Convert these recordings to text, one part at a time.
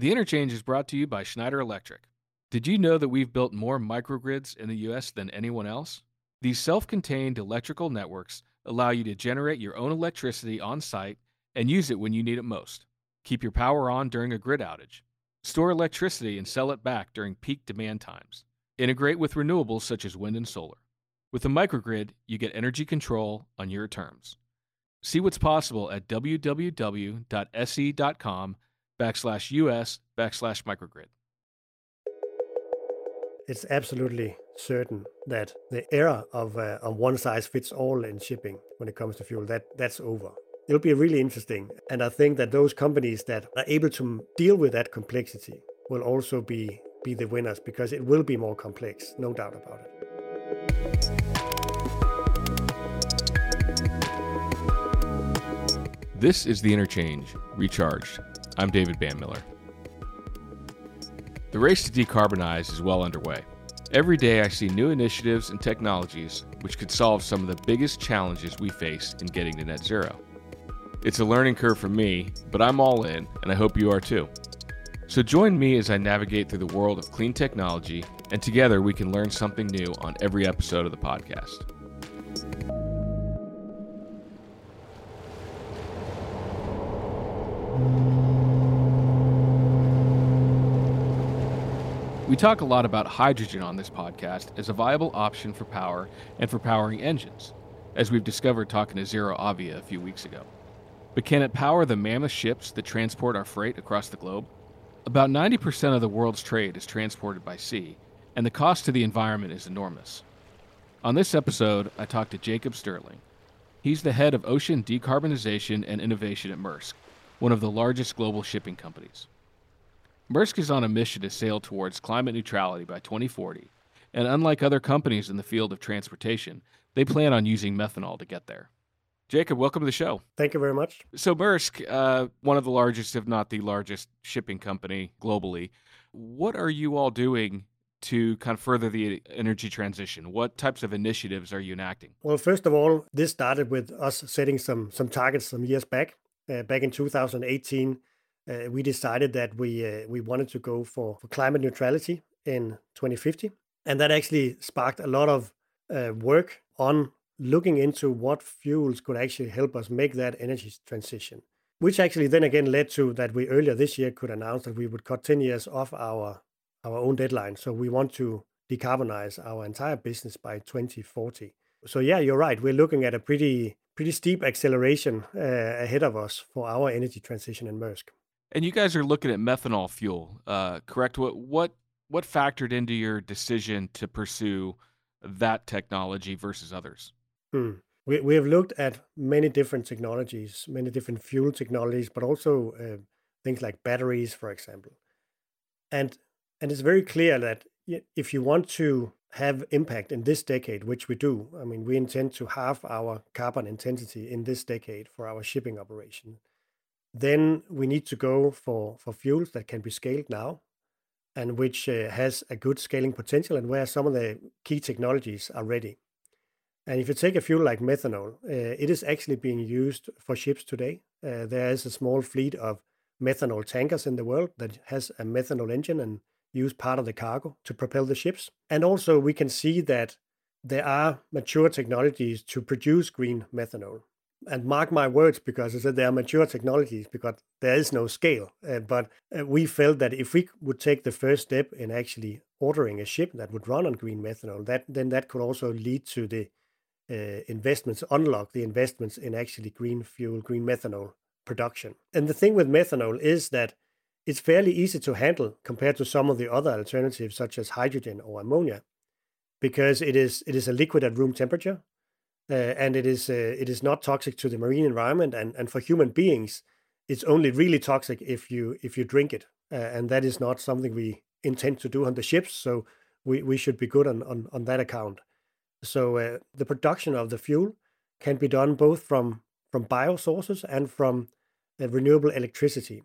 The interchange is brought to you by Schneider Electric. Did you know that we've built more microgrids in the US than anyone else? These self contained electrical networks allow you to generate your own electricity on site and use it when you need it most. Keep your power on during a grid outage. Store electricity and sell it back during peak demand times. Integrate with renewables such as wind and solar. With a microgrid, you get energy control on your terms. See what's possible at www.se.com backslash us backslash microgrid. It's absolutely certain that the era of, uh, of one size fits all in shipping when it comes to fuel, that, that's over. It'll be really interesting. And I think that those companies that are able to deal with that complexity will also be, be the winners because it will be more complex, no doubt about it. This is The Interchange, Recharged. I'm David Banmiller. The race to decarbonize is well underway. Every day I see new initiatives and technologies which could solve some of the biggest challenges we face in getting to net zero. It's a learning curve for me, but I'm all in, and I hope you are too. So join me as I navigate through the world of clean technology, and together we can learn something new on every episode of the podcast. We talk a lot about hydrogen on this podcast as a viable option for power and for powering engines, as we've discovered talking to ZeroAvia a few weeks ago. But can it power the mammoth ships that transport our freight across the globe? About 90% of the world's trade is transported by sea, and the cost to the environment is enormous. On this episode, I talked to Jacob Sterling. He's the head of ocean decarbonization and innovation at Maersk, one of the largest global shipping companies. Maersk is on a mission to sail towards climate neutrality by 2040, and unlike other companies in the field of transportation, they plan on using methanol to get there. Jacob, welcome to the show. Thank you very much. So, Maersk, uh, one of the largest, if not the largest, shipping company globally, what are you all doing to kind of further the energy transition? What types of initiatives are you enacting? Well, first of all, this started with us setting some some targets some years back. Uh, back in 2018, uh, we decided that we uh, we wanted to go for, for climate neutrality in 2050, and that actually sparked a lot of uh, work on looking into what fuels could actually help us make that energy transition. Which actually then again led to that we earlier this year could announce that we would cut 10 years off our our own deadline. So we want to decarbonize our entire business by 2040. So yeah, you're right. We're looking at a pretty pretty steep acceleration uh, ahead of us for our energy transition in Maersk. And you guys are looking at methanol fuel, uh, correct? What what what factored into your decision to pursue that technology versus others? Hmm. We we have looked at many different technologies, many different fuel technologies, but also uh, things like batteries, for example. And and it's very clear that if you want to have impact in this decade, which we do, I mean, we intend to halve our carbon intensity in this decade for our shipping operation then we need to go for, for fuels that can be scaled now and which uh, has a good scaling potential and where some of the key technologies are ready. And if you take a fuel like methanol, uh, it is actually being used for ships today. Uh, there is a small fleet of methanol tankers in the world that has a methanol engine and use part of the cargo to propel the ships. And also we can see that there are mature technologies to produce green methanol and mark my words because I said they are mature technologies because there is no scale. Uh, but uh, we felt that if we would take the first step in actually ordering a ship that would run on green methanol, that then that could also lead to the uh, investments, unlock the investments in actually green fuel, green methanol production. And the thing with methanol is that it's fairly easy to handle compared to some of the other alternatives such as hydrogen or ammonia because it is it is a liquid at room temperature uh, and it is uh, it is not toxic to the marine environment and and for human beings it's only really toxic if you if you drink it. Uh, and that is not something we intend to do on the ships so we, we should be good on, on, on that account. So uh, the production of the fuel can be done both from from bio sources and from renewable electricity.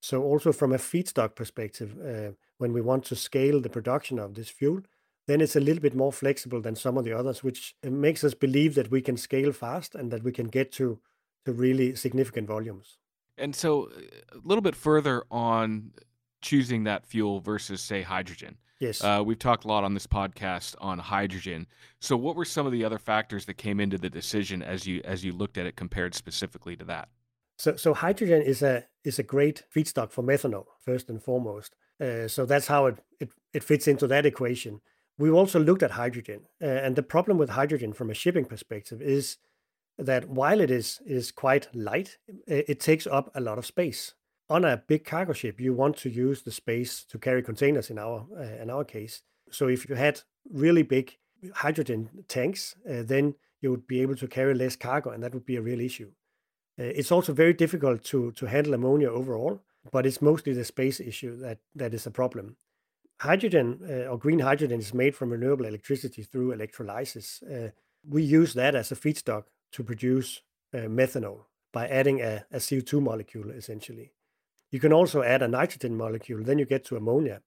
So also from a feedstock perspective uh, when we want to scale the production of this fuel then it's a little bit more flexible than some of the others, which uh, makes us believe that we can scale fast and that we can get to to really significant volumes. And so, uh, a little bit further on choosing that fuel versus, say, hydrogen. Yes. Uh, we've talked a lot on this podcast on hydrogen. So, what were some of the other factors that came into the decision as you as you looked at it compared specifically to that? So, so hydrogen is a is a great feedstock for methanol first and foremost. Uh, so that's how it, it it fits into that equation. We also looked at hydrogen, and the problem with hydrogen from a shipping perspective is that while it is is quite light, it, it takes up a lot of space. On a big cargo ship, you want to use the space to carry containers. In our uh, in our case, so if you had really big hydrogen tanks, uh, then you would be able to carry less cargo, and that would be a real issue. Uh, it's also very difficult to to handle ammonia overall, but it's mostly the space issue that that is a problem. Hydrogen uh, or green hydrogen is made from renewable electricity through electrolysis. Uh, we use that as a feedstock to produce uh, methanol by adding a, a CO2 molecule essentially. You can also add a nitrogen molecule, then you get to ammonia,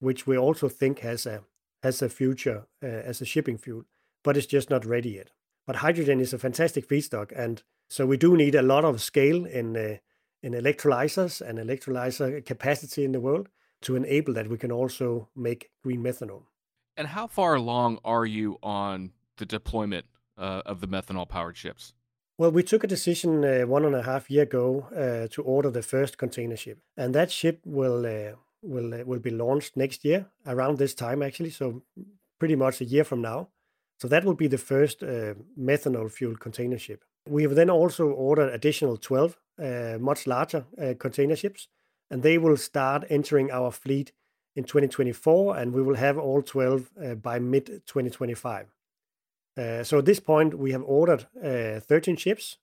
which we also think has a has a future uh, as a shipping fuel, but it's just not ready yet. But hydrogen is a fantastic feedstock, and so we do need a lot of scale in uh, in electrolyzers and electrolyzer capacity in the world to enable that we can also make green methanol. And how far along are you on the deployment uh, of the methanol powered ships? Well, we took a decision uh, one and a half year ago uh, to order the first container ship, and that ship will uh, will uh, will be launched next year around this time actually. So pretty much a year from now. So that will be the first uh, methanol fueled container ship. We have then also ordered additional 12 uh, much larger uh, container ships, and they will start entering our fleet in 2024, and we will have all 12 uh, by mid 2025. Uh, so at this point, we have ordered uh, 13 ships.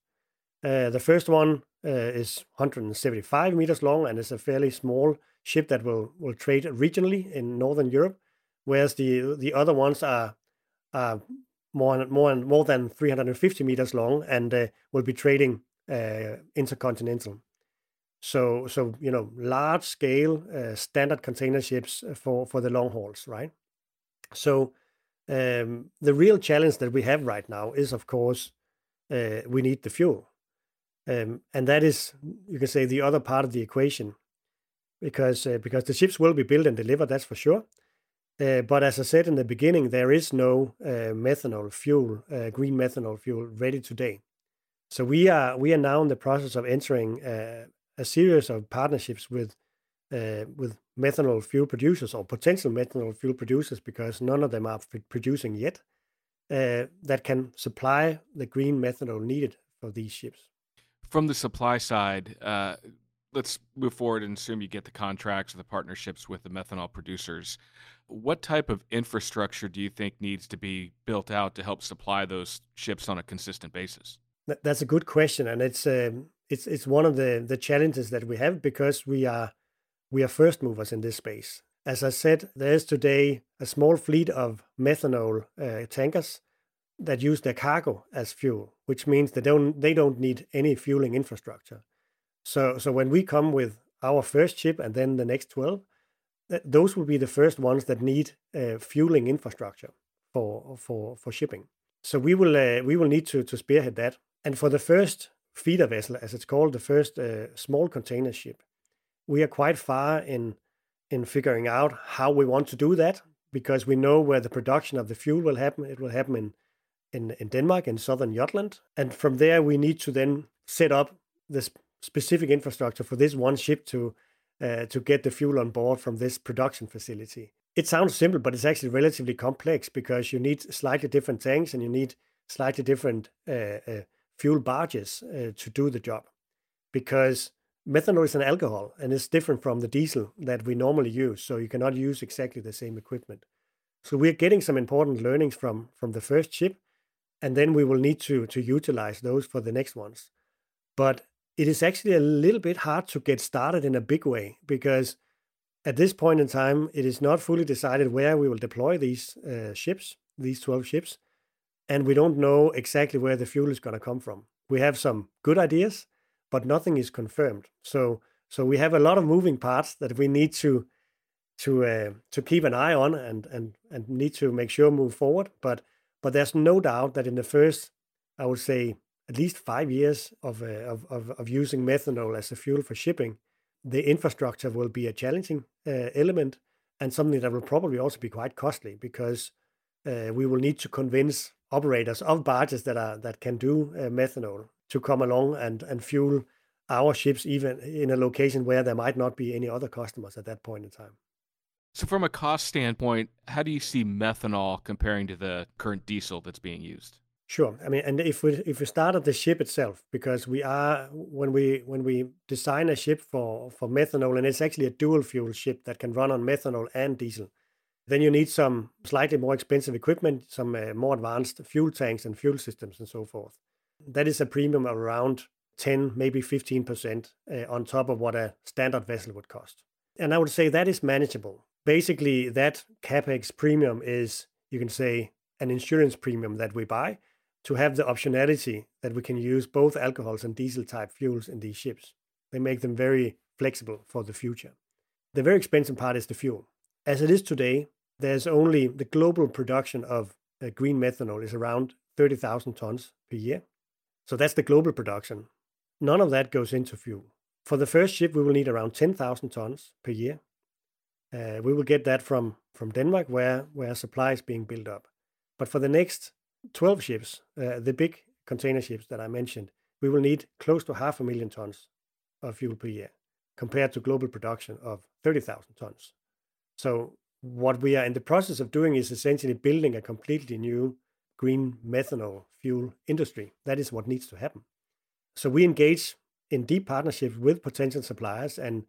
Uh, the first one is 175 meters long and is a fairly small ship that will, will trade regionally in Northern Europe, whereas the the other ones are, are more more more than 350 meters long and uh, will be trading uh, intercontinental. So so you know large scale uh, standard container ships for for the long hauls, right? So um, the real challenge that we have right now is, of course, uh, we need the fuel, um, and that is you can say the other part of the equation, because uh, because the ships will be built and delivered, that's for sure. Uh, but as I said in the beginning, there is no uh, methanol fuel, uh, green methanol fuel, ready today. So we are we are now in the process of entering uh, a series of partnerships with uh, with methanol fuel producers or potential methanol fuel producers because none of them are producing yet uh, that can supply the green methanol needed for these ships. From the supply side, uh, let's move forward and assume you get the contracts or the partnerships with the methanol producers. What type of infrastructure do you think needs to be built out to help supply those ships on a consistent basis? That's a good question, and it's um, it's it's one of the the challenges that we have because we are we are first movers in this space. As I said, there is today a small fleet of methanol uh, tankers that use their cargo as fuel, which means they don't they don't need any fueling infrastructure. So so when we come with our first ship and then the next 12, th- those will be the first ones that need uh, fueling infrastructure for for for shipping. So we will uh, we will need to to spearhead that. And for the first feeder vessel, as it's called, the first uh, small container ship, we are quite far in in figuring out how we want to do that because we know where the production of the fuel will happen. It will happen in in, in Denmark in southern Jutland, and from there we need to then set up this specific infrastructure for this one ship to uh, to get the fuel on board from this production facility. It sounds simple, but it's actually relatively complex because you need slightly different tanks and you need slightly different uh, uh, fuel barges uh, to do the job. Because methanol is an alcohol and it's different from the diesel that we normally use so you cannot use exactly the same equipment. So we're getting some important learnings from from the first ship and then we will need to to utilize those for the next ones. But it is actually a little bit hard to get started in a big way because at this point in time it is not fully decided where we will deploy these uh, ships these 12 ships and we don't know exactly where the fuel is going to come from we have some good ideas but nothing is confirmed. So so we have a lot of moving parts that we need to to uh, to keep an eye on and and and need to make sure move forward. But but there's no doubt that in the first, I would say, at least five years of uh, of, of of using methanol as a fuel for shipping, the infrastructure will be a challenging uh, element and something that will probably also be quite costly because uh, we will need to convince operators of barges that are that can do uh, methanol to come along and and fuel our ships even in a location where there might not be any other customers at that point in time. So, from a cost standpoint, how do you see methanol comparing to the current diesel that's being used? Sure. I mean, and if we if we start at the ship itself, because we are when we when we design a ship for for methanol, and it's actually a dual fuel ship that can run on methanol and diesel, then you need some slightly more expensive equipment, some uh, more advanced fuel tanks and fuel systems, and so forth. That is a premium around 10, maybe 15% uh, on top of what a standard vessel would cost. And I would say that is manageable. Basically, that capex premium is, you can say, an insurance premium that we buy to have the optionality that we can use both alcohols and diesel type fuels in these ships. They make them very flexible for the future. The very expensive part is the fuel. As it is today, there's only the global production of uh, green methanol is around 30,000 tons per year. So that's the global production. None of that goes into fuel. For the first ship, we will need around 10,000 tons per year. Uh, we will get that from, from Denmark, where, where supply is being built up. But for the next 12 ships, uh, the big container ships that I mentioned, we will need close to half a million tons of fuel per year compared to global production of 30,000 tons. So what we are in the process of doing is essentially building a completely new green methanol fuel industry. That is what needs to happen. So we engage in deep partnership with potential suppliers and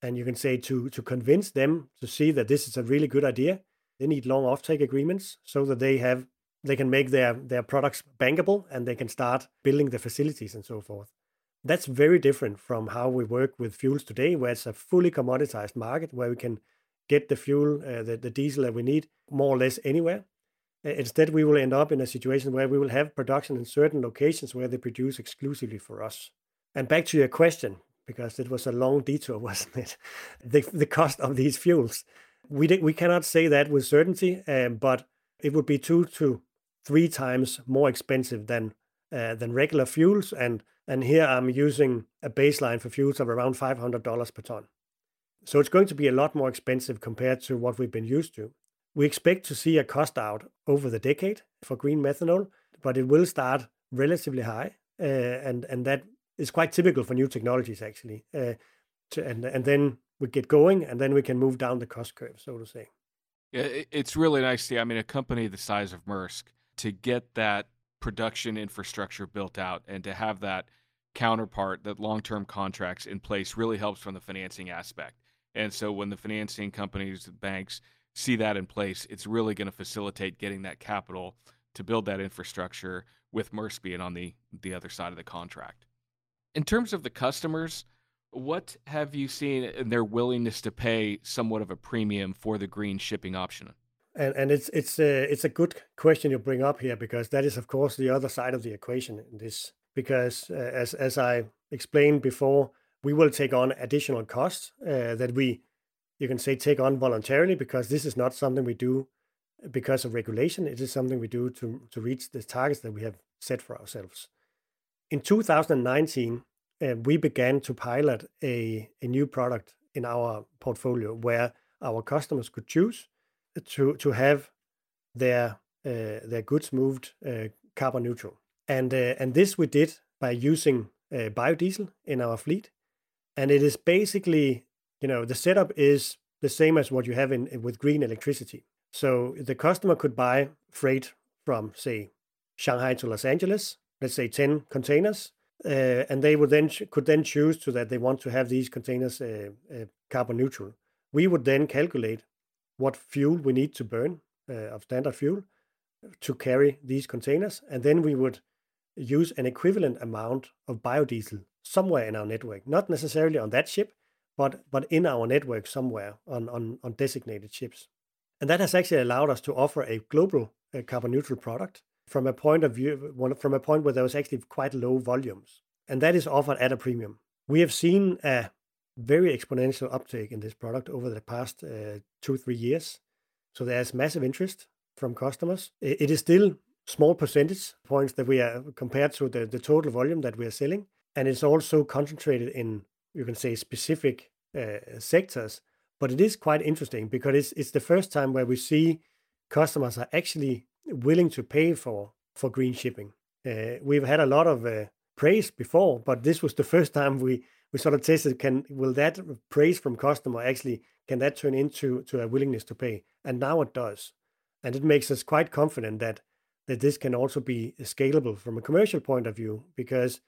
and you can say to to convince them to see that this is a really good idea. They need long offtake agreements so that they have they can make their their products bankable and they can start building the facilities and so forth. That's very different from how we work with fuels today, where it's a fully commoditized market where we can get the fuel, uh, the, the diesel that we need more or less anywhere. Uh, instead, we will end up in a situation where we will have production in certain locations where they produce exclusively for us. And back to your question, because it was a long detour, wasn't it? The, the cost of these fuels. We, we cannot say that with certainty, um, but it would be two to three times more expensive than uh, than regular fuels. And and here I'm using a baseline for fuels of around $500 per ton. So it's going to be a lot more expensive compared to what we've been used to. We expect to see a cost out over the decade for green methanol, but it will start relatively high, uh, and and that is quite typical for new technologies actually. Uh, to, and and then we get going, and then we can move down the cost curve, so to say. Yeah, it's really nice to see. I mean, a company the size of Maersk to get that production infrastructure built out and to have that counterpart, that long-term contracts in place, really helps from the financing aspect. And so when the financing companies, the banks see that in place, it's really going to facilitate getting that capital to build that infrastructure with Maersk being on the, the other side of the contract. In terms of the customers, what have you seen in their willingness to pay somewhat of a premium for the green shipping option? And and it's it's a it's a good question you bring up here because that is of course the other side of the equation in this because uh, as as I explained before, we will take on additional costs uh, that we you can say take on voluntarily because this is not something we do because of regulation. It is something we do to, to reach the targets that we have set for ourselves. In 2019, uh, we began to pilot a, a new product in our portfolio where our customers could choose to, to have their, uh, their goods moved uh, carbon neutral. And, uh, and this we did by using uh, biodiesel in our fleet. And it is basically you know the setup is the same as what you have in with green electricity. So the customer could buy freight from say Shanghai to Los Angeles, let's say 10 containers, uh, and they would then could then choose to that they want to have these containers uh, uh, carbon neutral. We would then calculate what fuel we need to burn of standard fuel to carry these containers, and then we would use an equivalent amount of biodiesel somewhere in our network, not necessarily on that ship, but but in our network somewhere on on, on designated ships. And that has actually allowed us to offer a global uh, carbon neutral product from a point of view from a point where there was actually quite low volumes, and that is offered at a premium. We have seen a very exponential uptake in this product over the past uh, two three years. So there's massive interest from customers. It is still small percentage points that we are compared to the, the total volume that we are selling, and it's also concentrated in you can say specific uh, sectors, but it is quite interesting because it's it's the first time where we see customers are actually willing to pay for for green shipping. Uh, we've had a lot of uh, praise before, but this was the first time we we sort of tested can will that praise from customer actually can that turn into to a willingness to pay, and now it does, and it makes us quite confident that that this can also be scalable from a commercial point of view because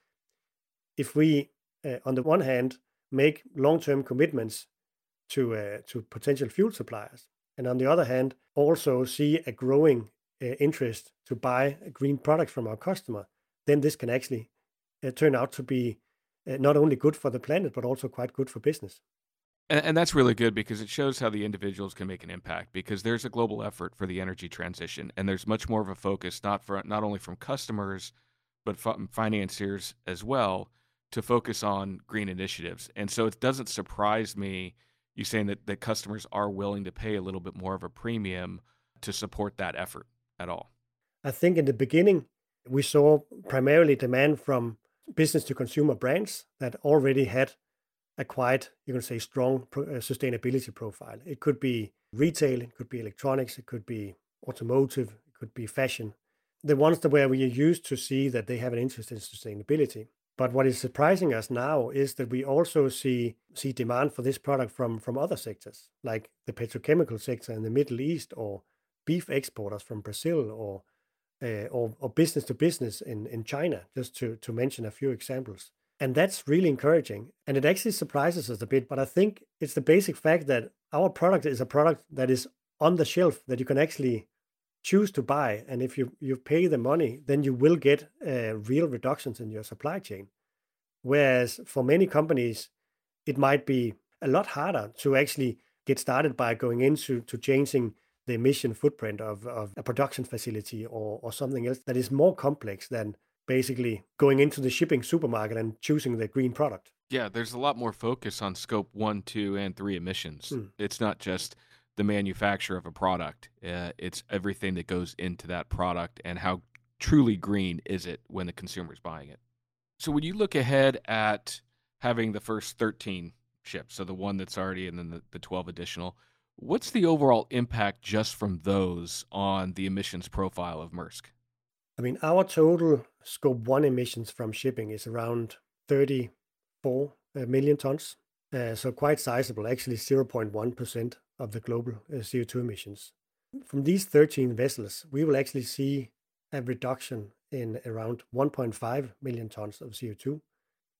if we uh, on the one hand make long-term commitments to uh, to potential fuel suppliers and on the other hand also see a growing uh, interest to buy green products from our customer then this can actually uh, turn out to be uh, not only good for the planet but also quite good for business. And, and, that's really good because it shows how the individuals can make an impact because there's a global effort for the energy transition and there's much more of a focus not for not only from customers but from financiers as well to focus on green initiatives and so it doesn't surprise me you saying that, that customers are willing to pay a little bit more of a premium to support that effort at all i think in the beginning we saw primarily demand from business to consumer brands that already had a quite, you can say, strong uh, sustainability profile. It could be retail, it could be electronics, it could be automotive, it could be fashion. The ones that where we are used to see that they have an interest in sustainability. But what is surprising us now is that we also see see demand for this product from from other sectors, like the petrochemical sector in the Middle East, or beef exporters from Brazil, or uh, or, or business to business in, in China, just to, to mention a few examples. And that's really encouraging. And it actually surprises us a bit. But I think it's the basic fact that our product is a product that is on the shelf that you can actually choose to buy. And if you, you pay the money, then you will get uh, real reductions in your supply chain. Whereas for many companies, it might be a lot harder to actually get started by going into to changing the emission footprint of, of a production facility or, or something else that is more complex than basically going into the shipping supermarket and choosing the green product. Yeah, there's a lot more focus on scope one, two, and three emissions. Hmm. It's not just the manufacture of a product, uh, it's everything that goes into that product and how truly green is it when the consumer is buying it. So, when you look ahead at having the first 13 ships, so the one that's already and then the, the 12 additional, what's the overall impact just from those on the emissions profile of Maersk? I mean, our total scope one emissions from shipping is around 34 uh, tons. Uh, so quite sizable, actually 0.1% of the global uh, CO2 emissions. From these 13 vessels, we will actually see a reduction in around 1.5 million tons of CO2.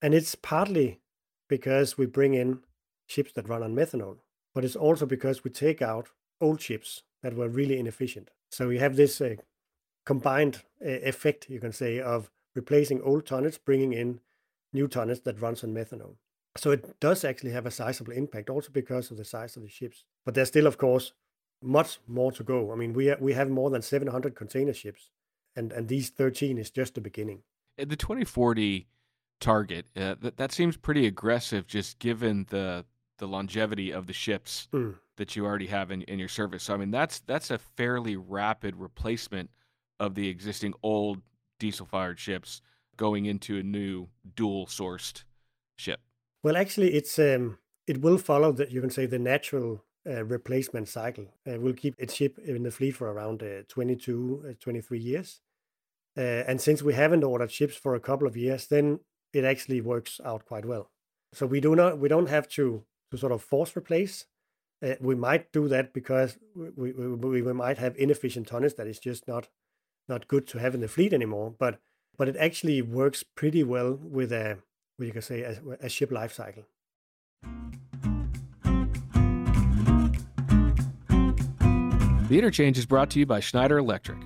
And it's partly because we bring in ships that run on methanol, but it's also because we take out old ships that were really inefficient. So we have this uh, combined uh, effect, you can say, of replacing old tonnage, bringing in new tonnage that runs on methanol. So it does actually have a sizable impact, also because of the size of the ships. But there's still, of course, much more to go. I mean, we we have more than 700 container ships, and and these 13 is just the beginning. The 2040 target uh, that that seems pretty aggressive, just given the the longevity of the ships mm. that you already have in, in your service. So I mean, that's that's a fairly rapid replacement of the existing old diesel fired ships going into a new dual sourced ship? Well, actually, it's um, it will follow that you can say the natural uh, replacement cycle. Uh, will keep its ship in the fleet for around uh, 22, uh, 23 years. Uh, and since we haven't ordered ships for a couple of years, then it actually works out quite well. So we do not we don't have to to sort of force replace. Uh, we might do that because we, we, we, we might have inefficient tonnage that is just not not good to have in the fleet anymore. But but it actually works pretty well with a what you can say a, a ship life cycle. The interchange is brought to you by Schneider Electric.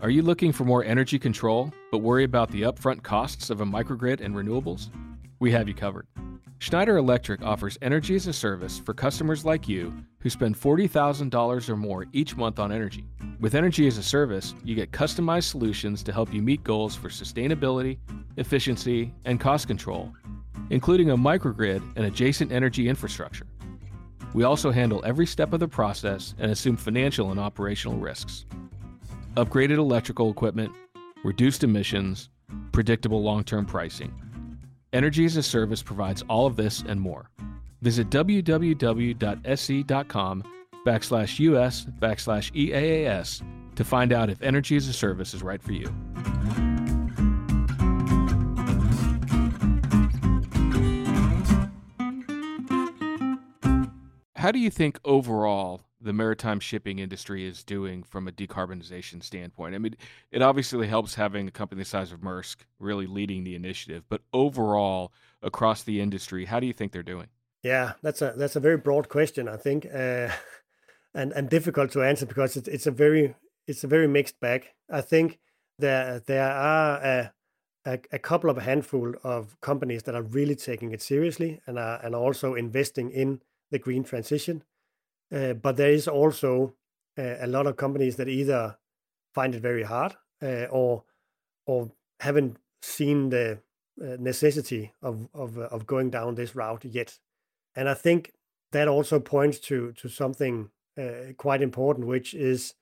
Are you looking for more energy control, but worry about the upfront costs of a microgrid and renewables? We have you covered. Schneider Electric offers energy as a service for customers like you who spend $40,000 or more each month on energy. With energy as a service, you get customized solutions to help you meet goals for sustainability, efficiency, and cost control, including a microgrid and adjacent energy infrastructure. We also handle every step of the process and assume financial and operational risks. Upgraded electrical equipment, reduced emissions, predictable long term pricing. Energy as a Service provides all of this and more. Visit www.se.com backslash US backslash EAAS to find out if energy as a service is right for you. How do you think overall the maritime shipping industry is doing from a decarbonization standpoint? I mean, it obviously helps having a company the size of Maersk really leading the initiative, but overall across the industry, how do you think they're doing? Yeah, that's a that's a very broad question, I think, uh, and and difficult to answer because it's it's a very it's a very mixed bag. I think there there are a, a, a couple of handful of companies that are really taking it seriously and are and also investing in the green transition. Uh, but there is also uh, a lot of companies that either find it very hard uh, or or haven't seen the uh, necessity of of of going down this route yet. And I think that also points to to something uh, quite important, which is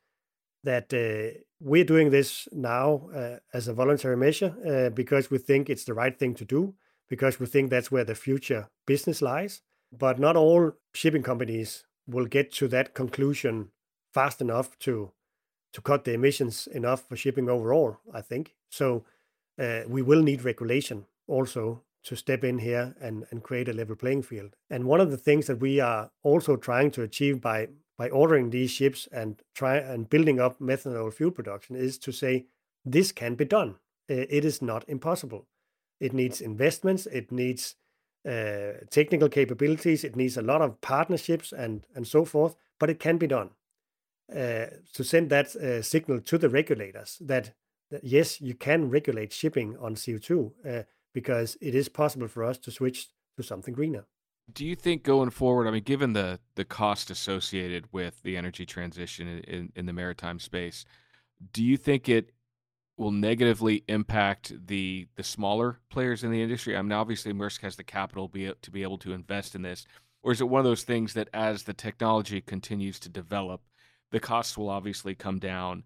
that uh, we're doing this now as a voluntary measure because we think it's the right thing to do, because we think that's where the future business lies. But not all shipping companies will get to that conclusion fast enough to to cut the emissions enough for shipping overall. I think so. Uh, we will need regulation also to step in here and, and create a level playing field. And one of the things that we are also trying to achieve by by ordering these ships and try and building up methanol fuel production is to say this can be done. It is not impossible. It needs investments. It needs uh, technical capabilities. It needs a lot of partnerships and and so forth. But it can be done. Uh, to send that uh, signal to the regulators that, that, yes, you can regulate shipping on CO2 uh, because it is possible for us to switch to something greener. Do you think going forward, I mean, given the the cost associated with the energy transition in, in the maritime space, do you think it will negatively impact the the smaller players in the industry? I mean, obviously, Maersk has the capital be, to be able to invest in this, or is it one of those things that as the technology continues to develop, the costs will obviously come down,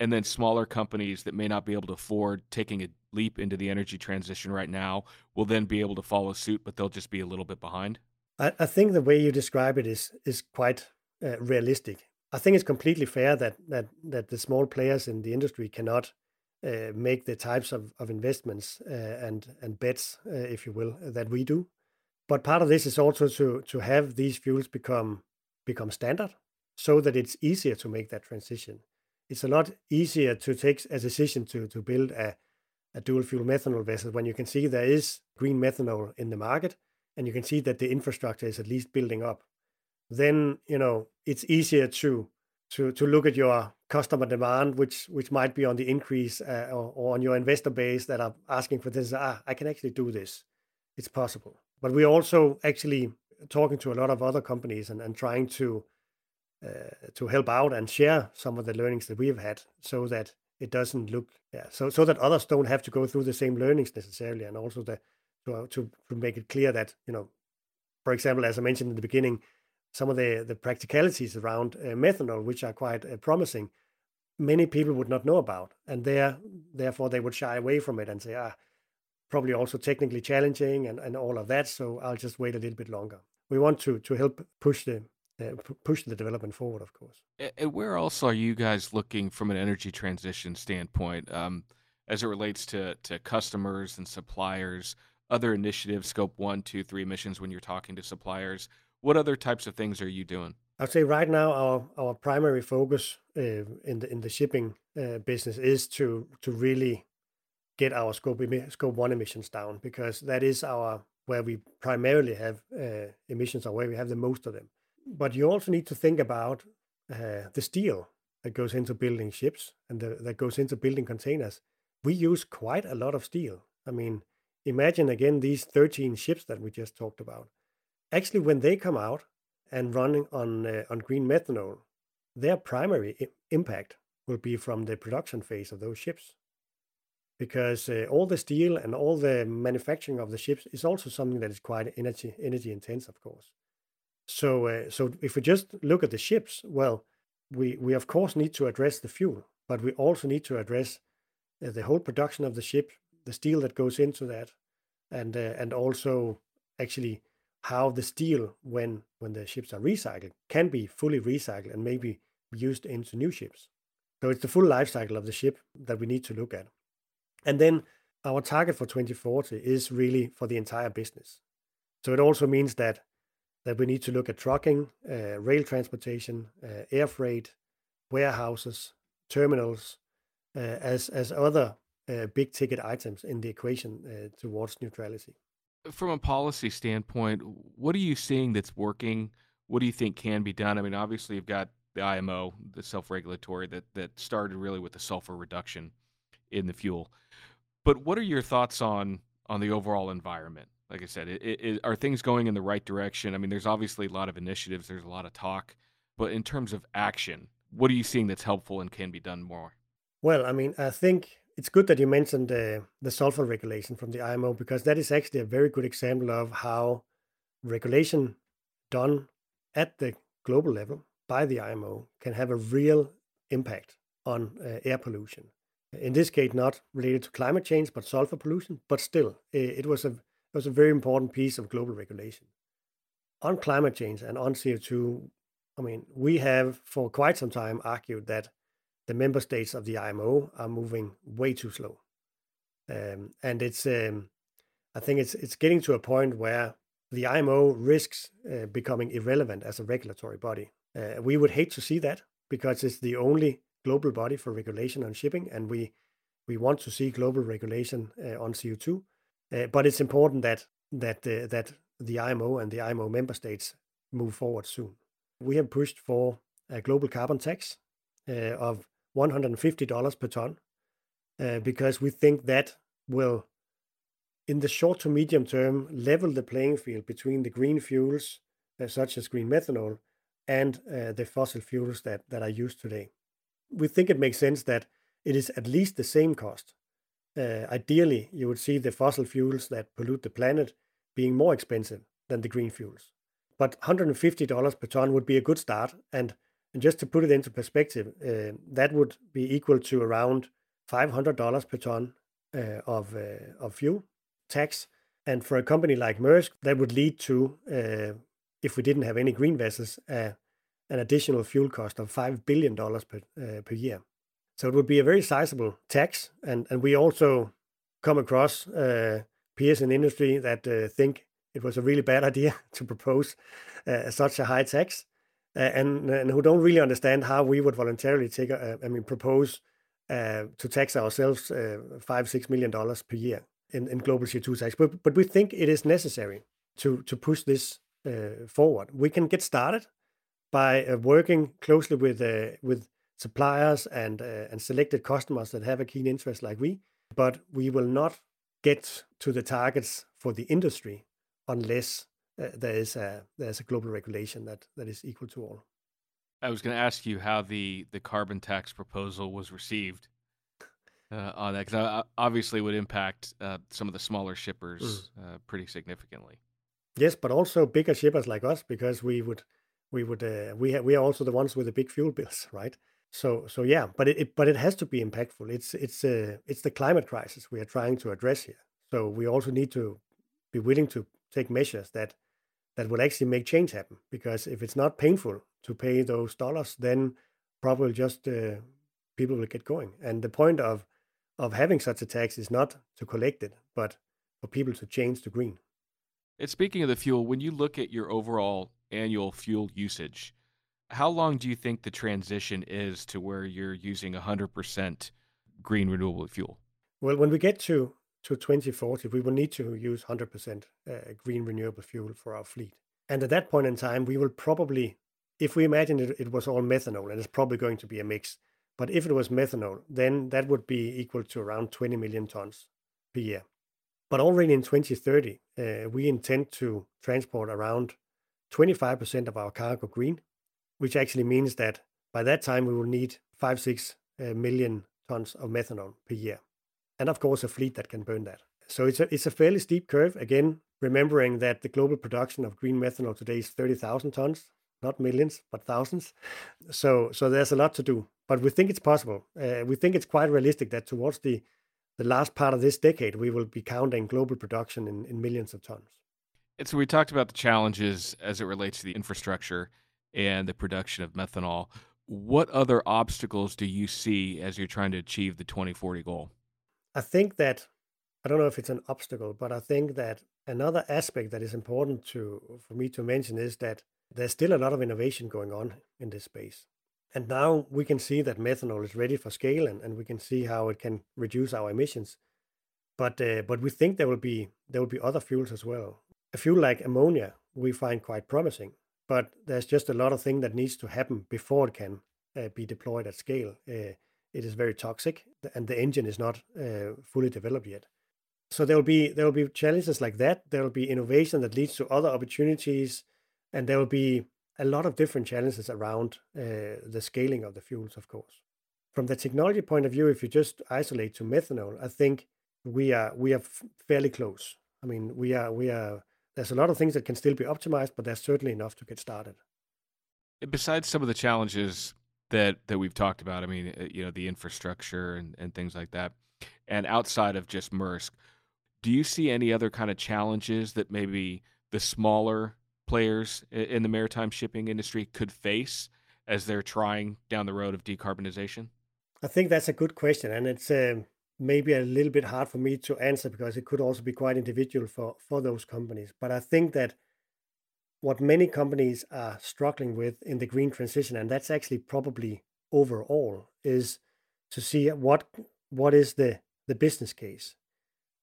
and then smaller companies that may not be able to afford taking a leap into the energy transition right now will then be able to follow suit, but they'll just be a little bit behind? I, I think the way you describe it is is quite uh, realistic. I think it's completely fair that that that the small players in the industry cannot make the types of, of investments uh, and and bets, uh, if you will, that we do. But part of this is also to to have these fuels become become standard, so that it's easier to make that transition. It's a lot easier to take a decision to to build a a dual fuel methanol vessel when you can see there is green methanol in the market and you can see that the infrastructure is at least building up then you know it's easier to to to look at your customer demand which which might be on the increase uh, or, or, on your investor base that are asking for this ah i can actually do this. It's possible. But we're also actually talking to a lot of other companies and, and trying to uh, to help out and share some of the learnings that we've had so that it doesn't look yeah so so that others don't have to go through the same learnings necessarily. And also the to, to, to make it clear that you know for example as i mentioned in the beginning some of the the practicalities around uh, methanol which are quite uh, promising many people would not know about and there therefore they would shy away from it and say ah probably also technically challenging and, and all of that so i'll just wait a little bit longer we want to to help push the uh, push the development forward, of course. And where else are you guys looking from an energy transition standpoint, um, as it relates to to customers and suppliers, other initiatives, scope one, two, three emissions when you're talking to suppliers? What other types of things are you doing? I'd say right now our our primary focus uh, in the in the shipping uh, business is to to really get our scope scope one emissions down because that is our where we primarily have uh, emissions or where we have the most of them but you also need to think about uh, the steel that goes into building ships and the, that goes into building containers. We use quite a lot of steel. I mean, imagine again these 13 ships that we just talked about. Actually, when they come out and running on uh, on green methanol, their primary I- impact will be from the production phase of those ships, because uh, all the steel and all the manufacturing of the ships is also something that is quite energy energy intense, of course. So, uh, so if we just look at the ships, well, we we of course need to address the fuel, but we also need to address uh, the whole production of the ship, the steel that goes into that, and uh, and also actually how the steel, when when the ships are recycled, can be fully recycled and maybe used into new ships. So it's the full life cycle of the ship that we need to look at. And then our target for 2040 is really for the entire business. So it also means that that we need to look at trucking, uh, rail transportation, uh, air freight, warehouses, terminals, uh, as as other uh, big ticket items in the equation uh, towards neutrality. From a policy standpoint, what are you seeing that's working? What do you think can be done? I mean, obviously, you've got the IMO, the self-regulatory that that started really with the sulfur reduction in the fuel. But what are your thoughts on on the overall environment? Like I said, it, it, are things going in the right direction? I mean, there's obviously a lot of initiatives, there's a lot of talk, but in terms of action, what are you seeing that's helpful and can be done more? Well, I mean, I think it's good that you mentioned uh, the sulfur regulation from the IMO because that is actually a very good example of how regulation done at the global level by the IMO can have a real impact on uh, air pollution. In this case, not related to climate change, but sulfur pollution. But still, it was a it was a very important piece of global regulation on climate change and on CO2. I mean, we have for quite some time argued that the member states of the IMO are moving way too slow. Um, and it's, um, I think it's it's getting to a point where the IMO risks uh, becoming irrelevant as a regulatory body. Uh, we would hate to see that because it's the only global body for regulation on shipping, and we we want to see global regulation uh, on CO2. Uh, but it's important that that uh, that the IMO and the IMO member states move forward soon. We have pushed for a global carbon tax uh, of $150 per ton uh, because we think that will, in the short to medium term, level the playing field between the green fuels, uh, such as green methanol, and uh, the fossil fuels that, are used today. We think it makes sense that it is at least the same cost. Ideally, you would see the fossil fuels that pollute the planet being more expensive than the green fuels. But $150 per ton would be a good start, and and just to put it into perspective, uh, that would be equal to around $500 per ton uh, of, uh, of fuel tax. And for a company like Maersk, that would lead to, uh, if we didn't have any green vessels, uh, an additional fuel cost of $5 billion per, uh, per year. So it would be a very sizable tax. And, and we also come across peers in industry that think it was a really bad idea to propose such a high tax and and who don't really understand how we would voluntarily take, I mean, propose uh, to tax ourselves uh, five six million dollars per year in, in global CO2 tax. But but we think it is necessary to to push this uh, forward. We can get started by uh, working closely with uh, with suppliers and uh, and selected customers that have a keen interest like we. But we will not get to the targets for the industry unless uh, there is a there's a global regulation that that is equal to all. I was going to ask you how the the carbon tax proposal was received uh, on that because obviously would impact uh, some of the smaller shippers mm. uh, pretty significantly. Yes, but also bigger shippers like us because we would we would uh, we ha- we are also the ones with the big fuel bills, right? So so yeah, but it, it but it has to be impactful. It's it's uh, it's the climate crisis we are trying to address here. So we also need to be willing to take measures that that will actually make change happen. Because if it's not painful to pay those dollars, then probably just uh, people will get going. And the point of of having such a tax is not to collect it, but for people to change to green. And speaking of the fuel, when you look at your overall annual fuel usage, how long do you think the transition is to where you're using 100% green renewable fuel? Well, when we get to to 2040, we will need to use 100% uh, green renewable fuel for our fleet. And at that point in time, we will probably, if we imagine it, it was all methanol, and it's probably going to be a mix, but if it was methanol, then that would be equal to around 20 million tons per year. But already in 2030, uh, we intend to transport around 25% of our cargo green, which actually means that by that time we will need five, six uh, million tons of methanol per year and of course a fleet that can burn that. So it's a, it's a fairly steep curve. Again, remembering that the global production of green methanol today is 30,000 tons, not millions, but thousands. So so there's a lot to do, but we think it's possible. Uh, we think it's quite realistic that towards the the last part of this decade, we will be counting global production in, in millions of tons. And so we talked about the challenges as it relates to the infrastructure and the production of methanol. What other obstacles do you see as you're trying to achieve the 2040 goal? I think that I don't know if it's an obstacle, but I think that another aspect that is important to for me to mention is that there's still a lot of innovation going on in this space. And now we can see that methanol is ready for scale and, and we can see how it can reduce our emissions. But uh, but we think there will be there will be other fuels as well. A fuel like ammonia we find quite promising, but there's just a lot of things that needs to happen before it can uh, be deployed at scale. Uh, it is very toxic, and the engine is not uh, fully developed yet. So there will be there will be challenges like that. There will be innovation that leads to other opportunities, and there will be a lot of different challenges around uh, the scaling of the fuels, of course. From the technology point of view, if you just isolate to methanol, I think we are we are fairly close. I mean, we are we are. There's a lot of things that can still be optimized, but there's certainly enough to get started. Besides some of the challenges that that we've talked about, I mean, uh, you know, the infrastructure and, and things like that, and outside of just Maersk, do you see any other kind of challenges that maybe the smaller players in the maritime shipping industry could face as they're trying down the road of decarbonization? I think that's a good question, and it's uh, maybe a little bit hard for me to answer because it could also be quite individual for for those companies. But I think that what many companies are struggling with in the green transition, and that's actually probably overall, is to see what what is the the business case.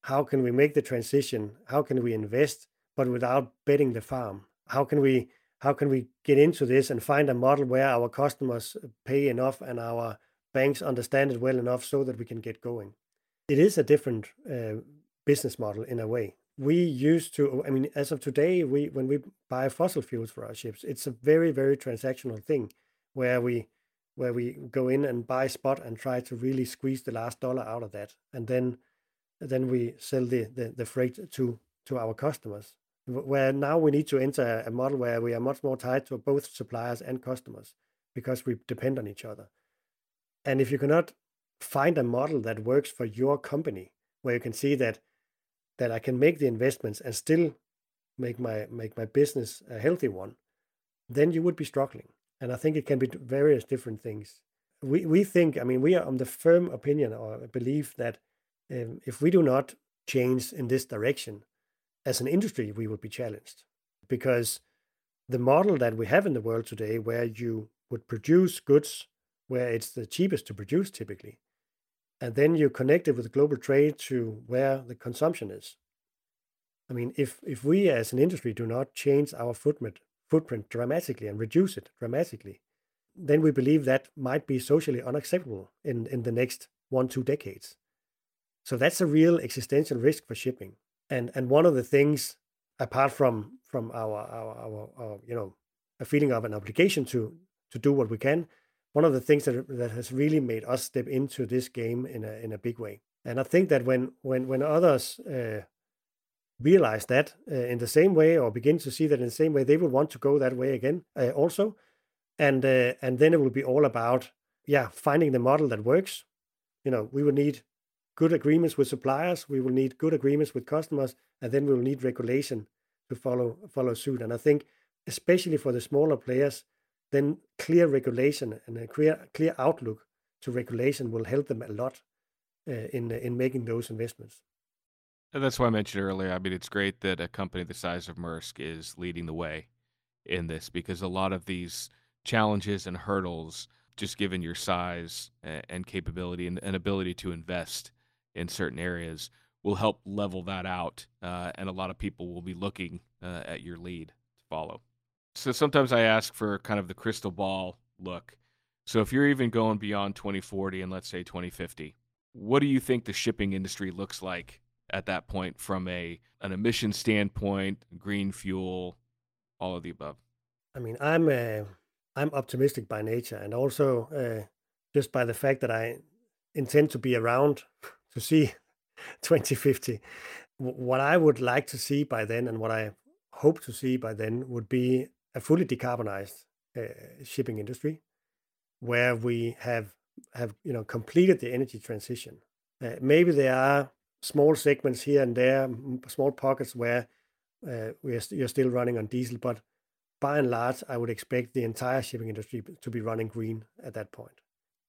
How can we make the transition? How can we invest, but without betting the farm? how can we how can we get into this and find a model where our customers pay enough and our banks understand it well enough so that we can get going it is a different uh, business model in a way we used to i mean as of today we when we buy fossil fuels for our ships it's a very very transactional thing where we where we go in and buy spot and try to really squeeze the last dollar out of that and then then we sell the the, the freight to to our customers where now we need to enter a model where we are much more tied to both suppliers and customers because we depend on each other. And if you cannot find a model that works for your company, where you can see that that I can make the investments and still make my make my business a healthy one, then you would be struggling. And I think it can be various different things. We we think, I mean, we are on the firm opinion or belief that um, if we do not change in this direction, as an industry, we would be challenged because the model that we have in the world today, where you would produce goods where it's the cheapest to produce typically, and then you connect it with global trade to where the consumption is. I mean, if if we as an industry do not change our footprint footprint dramatically and reduce it dramatically, then we believe that might be socially unacceptable in, in the next one, two decades. So that's a real existential risk for shipping and and one of the things apart from from our our, our, our you know a feeling of an obligation to to do what we can one of the things that that has really made us step into this game in a in a big way. And i think that when when when others uh, realize that uh, in the same way or begin to see that in the same way they will want to go that way again uh, also. And uh, and then it will be all about yeah finding the model that works. You know we will need good agreements with suppliers, we will need good agreements with customers, and then we will need regulation to follow follow suit. And I think, especially for the smaller players, then clear regulation and a clear clear outlook to regulation will help them a lot uh, in in making those investments. And that's why I mentioned earlier. I mean, it's great that a company the size of Maersk is leading the way in this because a lot of these challenges and hurdles, just given your size and capability and, and ability to invest in certain areas will help level that out, uh, and a lot of people will be looking uh, at your lead to follow. So sometimes I ask for kind of the crystal ball look. So if you're even going beyond 2040 and let's say 2050, what do you think the shipping industry looks like at that point from a an emission standpoint, green fuel, all of the above? I mean, I'm uh, I'm optimistic by nature, and also uh, just by the fact that I intend to be around to see 2050. What I would like to see by then, and what I hope to see by then, would be a fully decarbonized uh, shipping industry, where we have have you know completed the energy transition. Uh, maybe there are small segments here and there, small pockets where uh, we are you're still running on diesel, but by and large, I would expect the entire shipping industry to be running green at that point.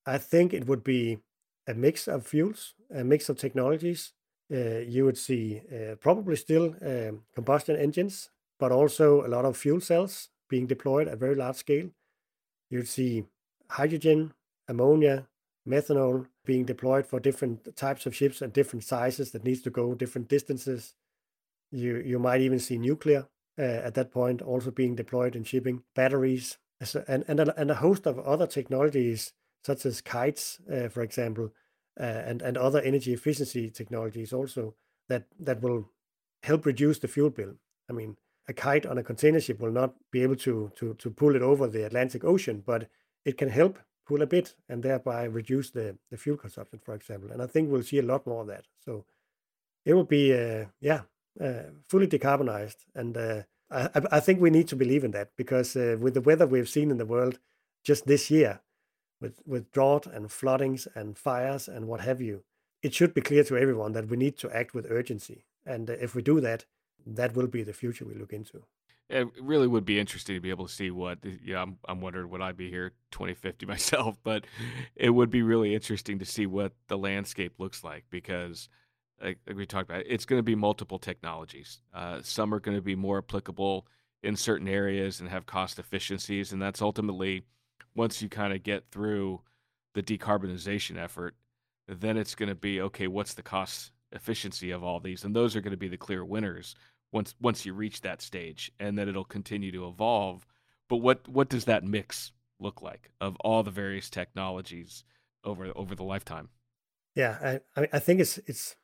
I think it would be a mix of fuels, a mix of technologies. Uh, you would see uh, probably still um, combustion engines, but also a lot of fuel cells being deployed at very large scale. You'd see hydrogen, ammonia, methanol being deployed for different types of ships and different sizes that needs to go different distances. You you might even see nuclear uh, at that point also being deployed in shipping, batteries, and and a, and a host of other technologies such as kites, uh, for example, uh, and and other energy efficiency technologies also that that will help reduce the fuel bill. I mean, a kite on a container ship will not be able to to to pull it over the Atlantic Ocean, but it can help pull a bit and thereby reduce the, the fuel consumption, for example. And I think we'll see a lot more of that. So it will be, uh, yeah, uh, fully decarbonized. And uh, I, I think we need to believe in that because uh, with the weather we've seen in the world just this year, with, with drought and floodings and fires and what have you, it should be clear to everyone that we need to act with urgency. And if we do that, that will be the future we look into. It really would be interesting to be able to see what yeah I'm, I'm wondering would i be here 2050 myself? But it would be really interesting to see what the landscape looks like because like, we talked about it's going to be multiple technologies. Uh, some are going to be more applicable in certain areas and have cost efficiencies and that's ultimately once you kind of get through the decarbonization effort then it's going to be okay what's the cost efficiency of all these? And those are going to be the clear winners once once you reach that stage, and then it'll continue to evolve. But what what does that mix look like of all the various technologies over over the lifetime? Yeah, I I think it's it's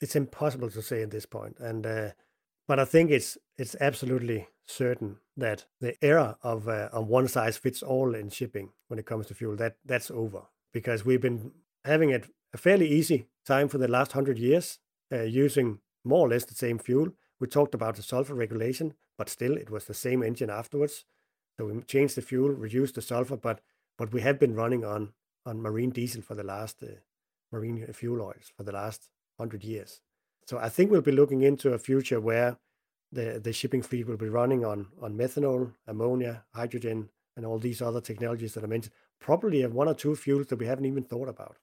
it's impossible to say at this point, and uh, but I think it's it's absolutely certain that the era of uh, of one size fits all in shipping when it comes to fuel that that's over because we've been having it a fairly easy time for the last hundred years uh, using more or less the same fuel we talked about the sulfur regulation, but still it was the same engine afterwards. So we changed the fuel, reduced the sulfur, but but we have been running on on marine diesel for the last uh, marine fuel oils for the last hundred years. So I think we'll be looking into a future where the the shipping fleet will be running on on methanol, ammonia, hydrogen, and all these other technologies that I mentioned. Probably have one or two fuels that we haven't even thought about.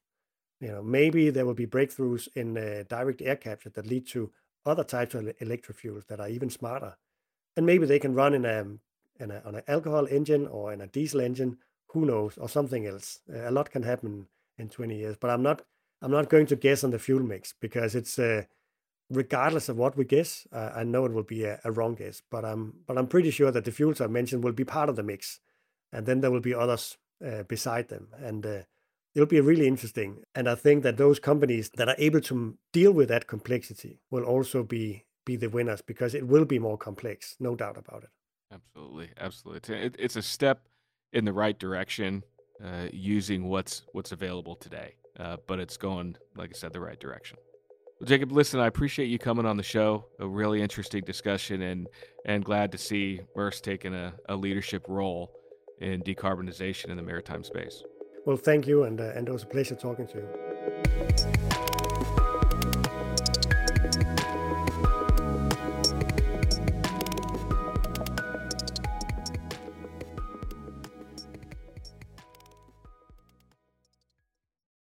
You know, maybe there will be breakthroughs in uh, direct air capture that lead to other types of electrofuels that are even smarter. And maybe they can run in a, in a on an alcohol engine or in a diesel engine, who knows, or something else. A lot can happen in 20 years, but I'm not I'm not going to guess on the fuel mix because it's uh, regardless of what we guess, uh, I know it will be a, a, wrong guess, but I'm but I'm pretty sure that the fuels I mentioned will be part of the mix, and then there will be others uh, beside them, and uh, it'll be really interesting. And I think that those companies that are able to deal with that complexity will also be be the winners because it will be more complex, no doubt about it. Absolutely, absolutely. It's, a step in the right direction uh, using what's what's available today, uh, but it's going, like I said, the right direction. Well, Jacob, listen, I appreciate you coming on the show. A really interesting discussion, and and glad to see Maersk taking a, a leadership role in decarbonization in the maritime space. Well, thank you, and, uh, and it was a pleasure talking to you.